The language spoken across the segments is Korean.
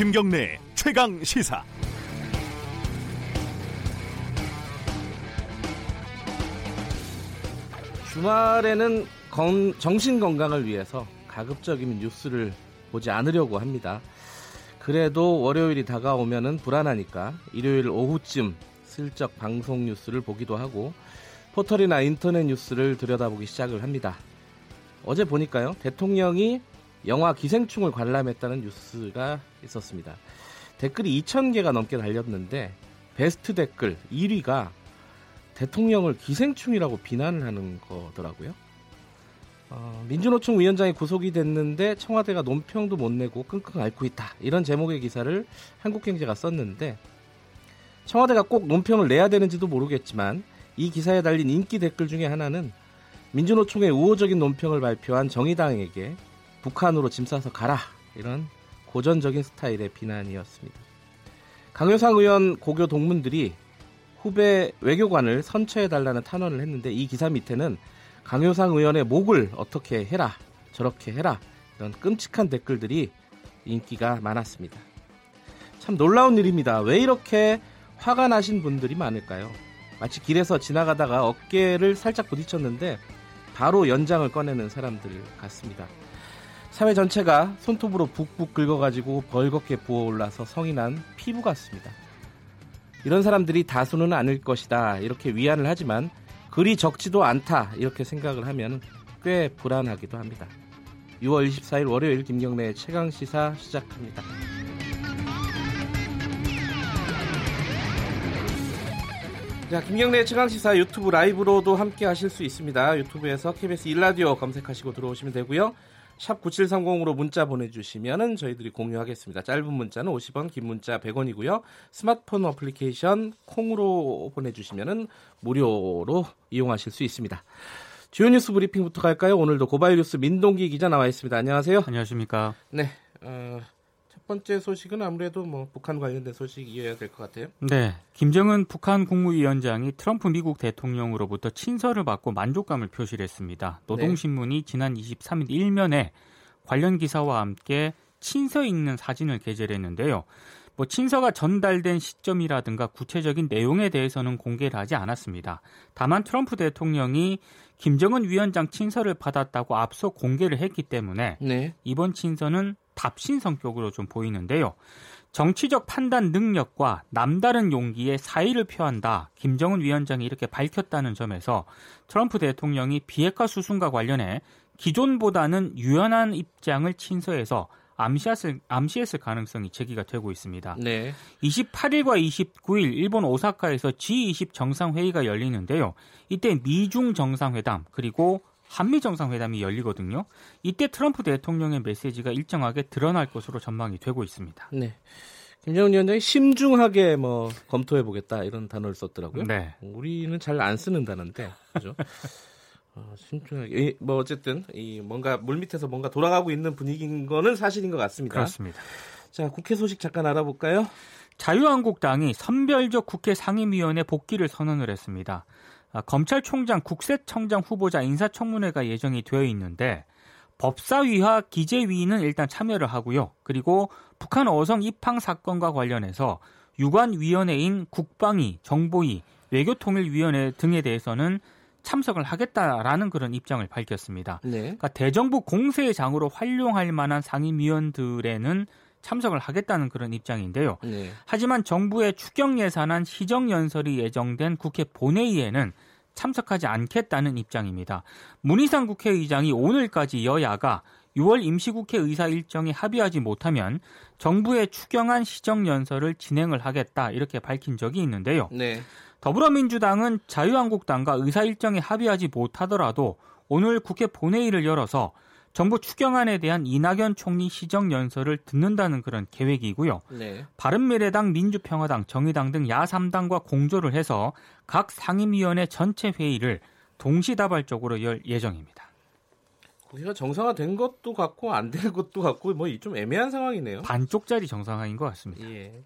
김경래 최강 시사. 주말에는 건, 정신 건강을 위해서 가급적이면 뉴스를 보지 않으려고 합니다. 그래도 월요일이 다가오면은 불안하니까 일요일 오후쯤 슬쩍 방송 뉴스를 보기도 하고 포털이나 인터넷 뉴스를 들여다보기 시작을 합니다. 어제 보니까요, 대통령이 영화 기생충을 관람했다는 뉴스가 있었습니다. 댓글이 2,000개가 넘게 달렸는데, 베스트 댓글 1위가 대통령을 기생충이라고 비난을 하는 거더라고요. 어, 민주노총 위원장이 구속이 됐는데 청와대가 논평도 못 내고 끙끙 앓고 있다. 이런 제목의 기사를 한국경제가 썼는데 청와대가 꼭 논평을 내야 되는지도 모르겠지만 이 기사에 달린 인기 댓글 중에 하나는 민주노총의 우호적인 논평을 발표한 정의당에게 북한으로 짐 싸서 가라 이런 고전적인 스타일의 비난이었습니다. 강효상 의원 고교 동문들이 후배 외교관을 선처해달라는 탄원을 했는데 이 기사 밑에는 강효상 의원의 목을 어떻게 해라 저렇게 해라 이런 끔찍한 댓글들이 인기가 많았습니다. 참 놀라운 일입니다. 왜 이렇게 화가 나신 분들이 많을까요? 마치 길에서 지나가다가 어깨를 살짝 부딪혔는데 바로 연장을 꺼내는 사람들 같습니다. 사회 전체가 손톱으로 북북 긁어가지고 벌겋게 부어올라서 난 피부 같습니다. 이런 사람들이 다수는 아닐 것이다 이렇게 위안을 하지만 그리 적지도 않다 이렇게 생각을 하면 꽤 불안하기도 합니다. 6월 24일 월요일 김경래의 최강 시사 시작합니다. 자, 김경래의 최강시사 유튜브 라이브로도 함께 하실 수 있습니다. 유튜브에서 KBS 일라디오 검색하시고 들어오시면 되고요. 샵 9730으로 문자 보내주시면 저희들이 공유하겠습니다. 짧은 문자는 50원, 긴 문자 100원이고요. 스마트폰 어플리케이션 콩으로 보내주시면 무료로 이용하실 수 있습니다. 주요 뉴스 브리핑부터 갈까요? 오늘도 고바이뉴스 민동기 기자 나와 있습니다. 안녕하세요. 안녕하십니까. 네. 어, 번째 소식은 아무래도 뭐 북한 관련된 소식이어야 될 것 같아요. 네, 김정은 북한 국무위원장이 트럼프 미국 대통령으로부터 친서를 받고 만족감을 표시를 했습니다. 노동신문이 지난 23일 일면에 관련 기사와 함께 친서 읽는 사진을 게재를 했는데요. 뭐 친서가 전달된 시점이라든가 구체적인 내용에 대해서는 공개를 하지 않았습니다. 다만 트럼프 대통령이 김정은 위원장 친서를 받았다고 앞서 공개를 했기 때문에 네. 이번 친서는 답신 성격으로 좀 보이는데요. 정치적 판단 능력과 남다른 용기에 사의를 표한다. 김정은 위원장이 이렇게 밝혔다는 점에서 트럼프 대통령이 비핵화 수순과 관련해 기존보다는 유연한 입장을 친서에서 암시했을, 암시했을 가능성이 제기가 되고 있습니다. 네. 28일과 29일 일본 오사카에서 G20 정상회의가 열리는데요. 이때 미중 정상회담 그리고 한미 정상회담이 열리거든요. 이때 트럼프 대통령의 메시지가 일정하게 드러날 것으로 전망이 되고 있습니다. 네. 김정은 위원장이 심중하게 뭐 검토해 보겠다 이런 단어를 썼더라고요. 네. 우리는 잘 안 쓰는 단어인데 그죠? 어, 심중하게 뭐 어쨌든 이 뭔가 물 밑에서 뭔가 돌아가고 있는 분위기인 거는 사실인 것 같습니다. 그렇습니다. 자 국회 소식 잠깐 알아볼까요? 자유한국당이 선별적 국회 상임위원회 복귀를 선언을 했습니다. 아, 검찰총장, 국세청장 후보자 인사청문회가 예정이 되어 있는데 법사위와 기재위는 일단 참여를 하고요. 그리고 북한 어성 입항 사건과 관련해서 유관위원회인 국방위, 정보위, 외교통일위원회 등에 대해서는 참석을 하겠다라는 그런 입장을 밝혔습니다. 네. 그러니까 대정부 공세장으로 활용할 만한 상임위원들에는 참석을 하겠다는 그런 입장인데요. 네. 하지만 정부의 추경 예산안 시정 연설이 예정된 국회 본회의에는 참석하지 않겠다는 입장입니다. 문희상 국회의장이 오늘까지 여야가 6월 임시국회 의사 일정에 합의하지 못하면 정부의 추경안 시정 연설을 진행을 하겠다 이렇게 밝힌 적이 있는데요. 네. 더불어민주당은 자유한국당과 의사 일정에 합의하지 못하더라도 오늘 국회 본회의를 열어서 정부 추경안에 대한 이낙연 총리 시정 연설을 듣는다는 그런 계획이고요. 네. 바른미래당, 민주평화당, 정의당 등 야3당과 공조를 해서 각 상임위원회 전체 회의를 동시다발적으로 열 예정입니다. 거기가 정상화된 것도 같고 안 된 것도 같고 뭐 좀 애매한 상황이네요. 반쪽짜리 정상화인 것 같습니다. 예.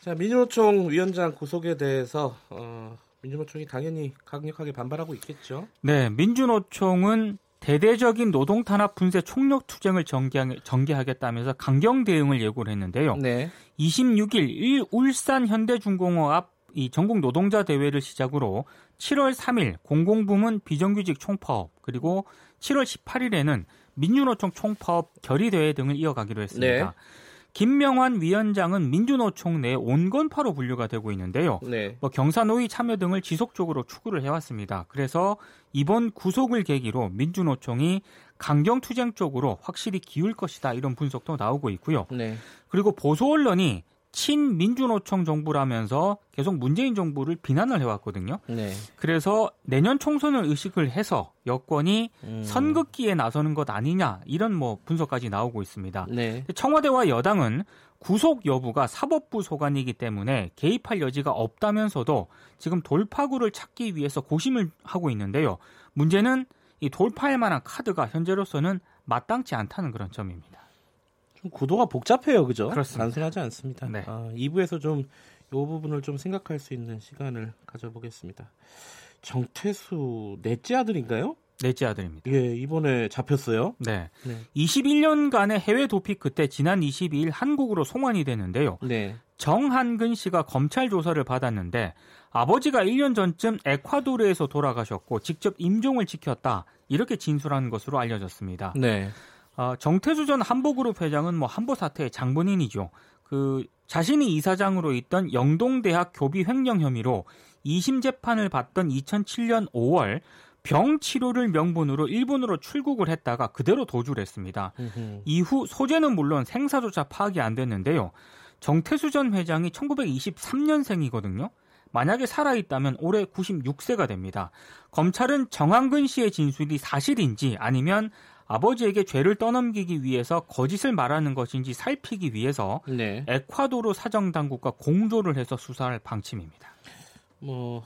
자 민주노총 위원장 구속에 대해서 어, 민주노총이 당연히 강력하게 반발하고 있겠죠. 네, 민주노총은 대대적인 노동 탄압 분쇄 총력 투쟁을 전개하겠다면서 강경 대응을 예고를 했는데요. 네. 26일 울산 현대중공업 앞 이 전국 노동자 대회를 시작으로 7월 3일 공공부문 비정규직 총파업 그리고 7월 18일에는 민주노총 총파업 결의대회 등을 이어가기로 했습니다. 네. 김명환 위원장은 민주노총 내 온건파로 분류가 되고 있는데요. 네. 뭐 경사노위 참여 등을 지속적으로 추구를 해왔습니다. 그래서 이번 구속을 계기로 민주노총이 강경투쟁 쪽으로 확실히 기울 것이다 이런 분석도 나오고 있고요. 네. 그리고 보수 언론이 친민주노총 정부라면서 계속 문재인 정부를 비난을 해왔거든요. 네. 그래서 내년 총선을 의식을 해서 여권이 음. 선긋기에 나서는 것 아니냐 이런 뭐 분석까지 나오고 있습니다. 네. 청와대와 여당은 구속 여부가 사법부 소관이기 때문에 개입할 여지가 없다면서도 지금 돌파구를 찾기 위해서 고심을 하고 있는데요. 문제는 이 돌파할 만한 카드가 현재로서는 마땅치 않다는 그런 점입니다. 좀 구도가 복잡해요, 그죠? 그렇습니다. 단순하지 않습니다. 네. 아, 2부에서 좀 이 부분을 좀 생각할 수 있는 시간을 가져보겠습니다. 정태수 넷째 아들인가요? 넷째 아들입니다. 예, 이번에 잡혔어요. 네. 네. 21년간의 해외 도피 그때 지난 22일 한국으로 송환이 되는데요. 네. 정한근 씨가 검찰 조사를 받았는데 아버지가 1년 전쯤 에콰도르에서 돌아가셨고 직접 임종을 지켰다. 이렇게 진술한 것으로 알려졌습니다. 네. 어, 정태수 전 한보그룹 회장은 뭐 한보 사태의 장본인이죠. 그 자신이 이사장으로 있던 영동대학 교비 횡령 혐의로 2심 재판을 받던 2007년 5월 병 치료를 명분으로 일본으로 출국을 했다가 그대로 도주를 했습니다. 으흠. 이후 소재는 물론 생사조차 파악이 안 됐는데요. 정태수 전 회장이 1923년생이거든요. 만약에 살아있다면 올해 96세가 됩니다. 검찰은 정한근 씨의 진술이 사실인지 아니면 아버지에게 죄를 떠넘기기 위해서 거짓을 말하는 것인지 살피기 위해서 네. 에콰도르 사정 당국과 공조를 해서 수사할 방침입니다. 뭐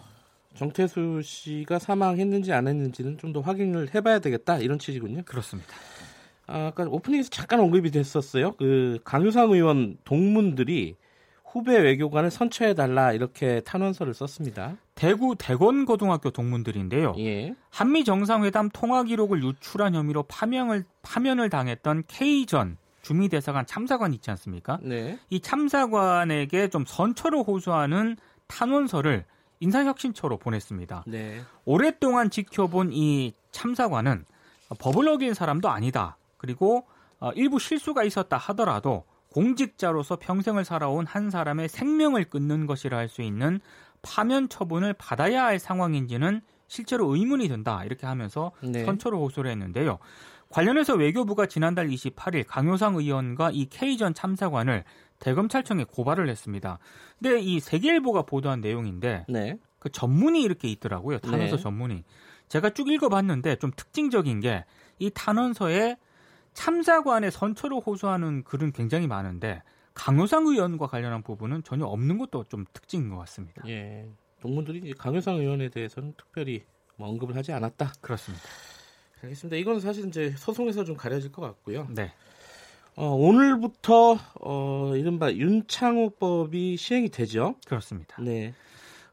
정태수 씨가 사망했는지 안 했는지는 좀 더 확인을 해봐야 되겠다 이런 취지군요. 그렇습니다. 아, 아까 오프닝에서 잠깐 언급이 됐었어요. 그 강유상 의원 동문들이 후배 외교관을 선처해달라 이렇게 탄원서를 썼습니다. 대구 대건고등학교 동문들인데요. 예. 한미 정상회담 통화 기록을 유출한 혐의로 파면을 파면을 당했던 K 전 주미 대사관 참사관 있지 않습니까? 네. 이 참사관에게 좀 선처를 호소하는 탄원서를 인사혁신처로 보냈습니다. 네. 오랫동안 지켜본 이 참사관은 법을 어긴 사람도 아니다. 그리고 어, 일부 실수가 있었다 하더라도 공직자로서 평생을 살아온 한 사람의 생명을 끊는 것이라 할 수 있는 파면 처분을 받아야 할 상황인지는 실제로 의문이 든다 이렇게 하면서 네. 선처를 호소를 했는데요. 관련해서 외교부가 지난달 28일 강효상 의원과 이 K 전 참사관을 대검찰청에 고발을 했습니다. 근데 이 세계일보가 보도한 내용인데 네. 그 전문이 이렇게 있더라고요. 탄원서 네. 전문이. 제가 쭉 읽어봤는데 좀 특징적인 게 이 탄원서에 참사관의 선처를 호소하는 글은 굉장히 많은데 강효상 의원과 관련한 부분은 전혀 없는 것도 좀 특징인 것 같습니다. 예. 동문들이 강효상 의원에 대해서는 특별히 뭐 언급을 하지 않았다. 그렇습니다. 알겠습니다. 이건 사실 이제 소송에서 좀 가려질 것 같고요. 네. 어, 오늘부터 어, 이른바 윤창호법이 시행이 되죠. 그렇습니다. 네.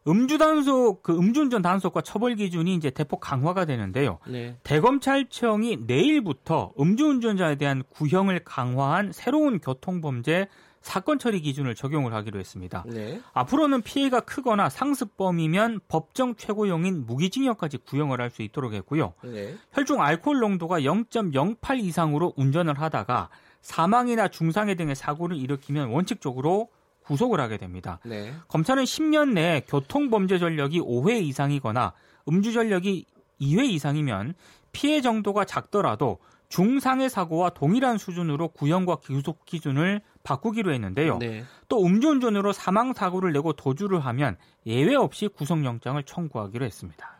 음주 단속 그 음주운전 단속과 처벌 기준이 이제 대폭 강화가 되는데요. 네. 대검찰청이 내일부터 음주운전자에 대한 구형을 강화한 새로운 교통범죄 사건 처리 기준을 적용을 하기로 했습니다. 네. 앞으로는 피해가 크거나 상습범이면 법정 최고형인 무기징역까지 구형을 할 수 있도록 했고요. 네. 혈중 알코올 농도가 0.08 이상으로 운전을 하다가 사망이나 중상해 등의 사고를 일으키면 원칙적으로 구속을 하게 됩니다. 네. 검찰은 10년 내에 교통범죄 전력이 5회 이상이거나 음주 전력이 2회 이상이면 피해 정도가 작더라도 중상해 사고와 동일한 수준으로 구형과 구속 기준을 바꾸기로 했는데요. 네. 또 음주운전으로 사망 사고를 내고 도주를 하면 예외 없이 구속영장을 청구하기로 했습니다.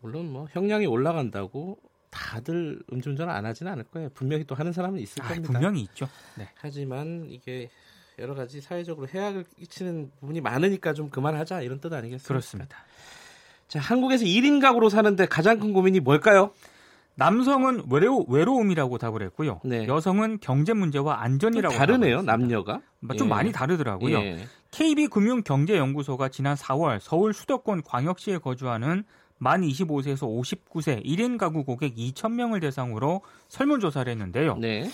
물론 뭐 형량이 올라간다고 다들 음주운전 안 하지는 않을 거예요. 분명히 또 하는 사람은 있을 아, 겁니다. 분명히 있죠. 네. 하지만 이게 여러 가지 사회적으로 해악을 끼치는 부분이 많으니까 좀 그만하자 이런 뜻 아니겠습니까? 그렇습니다. 자, 한국에서 1인 가구로 사는데 가장 큰 고민이 뭘까요? 남성은 외로, 외로움이라고 답을 했고요. 네. 여성은 경제 문제와 안전이라고 다르네요, 남녀가. 좀 예. 많이 다르더라고요. 예. KB금융경제연구소가 지난 4월 서울 수도권 광역시에 거주하는 만 25세에서 59세 1인 가구 고객 2,000명을 대상으로 설문조사를 했는데요. 네.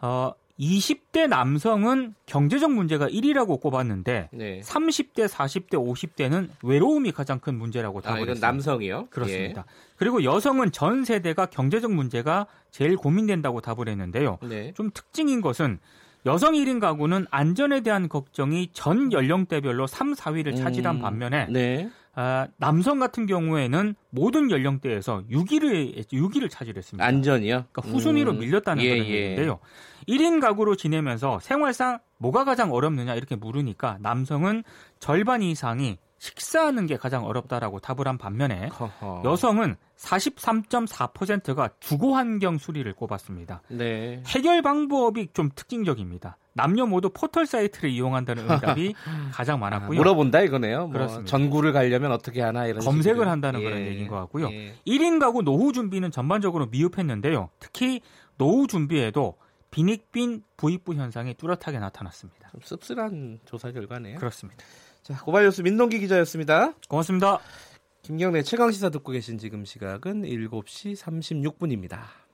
어, 20대 남성은 경제적 문제가 1위라고 꼽았는데 네. 30대, 40대, 50대는 외로움이 가장 큰 문제라고 아, 답을 이건 했습니다. 남성이요? 그렇습니다. 그리고 여성은 전 세대가 경제적 문제가 제일 고민된다고 답을 했는데요. 예. 네. 좀 특징인 것은 여성 1인 가구는 안전에 대한 걱정이 전 연령대별로 3, 4위를 차지한 음, 반면에 네. 아, 남성 같은 경우에는 모든 연령대에서 6위를 6위를 차지했습니다. 안전이요? 그러니까 후순위로 음, 밀렸다는 예, 그런 예. 얘기인데요. 1인 가구로 지내면서 생활상 뭐가 가장 어렵느냐 이렇게 물으니까 남성은 절반 이상이 식사하는 게 가장 어렵다라고 답을 한 반면에 허허. 여성은 43.4%가 주거 환경 수리를 꼽았습니다. 네. 해결 방법이 좀 특징적입니다. 남녀 모두 포털 사이트를 이용한다는 응답이 가장 아, 많았고요. 물어본다 이거네요. 뭐 그렇습니다. 전구를 가려면 어떻게 하나 이런 검색을 식으로. 한다는 예. 그런 얘기인 것 같고요. 예. 1인 가구 노후 준비는 전반적으로 미흡했는데요. 특히 노후 준비에도 빈익빈 부익부 현상이 뚜렷하게 나타났습니다. 좀 씁쓸한 조사 결과네요. 그렇습니다. 자, 고발뉴스 민동기 기자였습니다. 고맙습니다. 김경래 최강 시사 듣고 계신 지금 시각은 7시 36분입니다.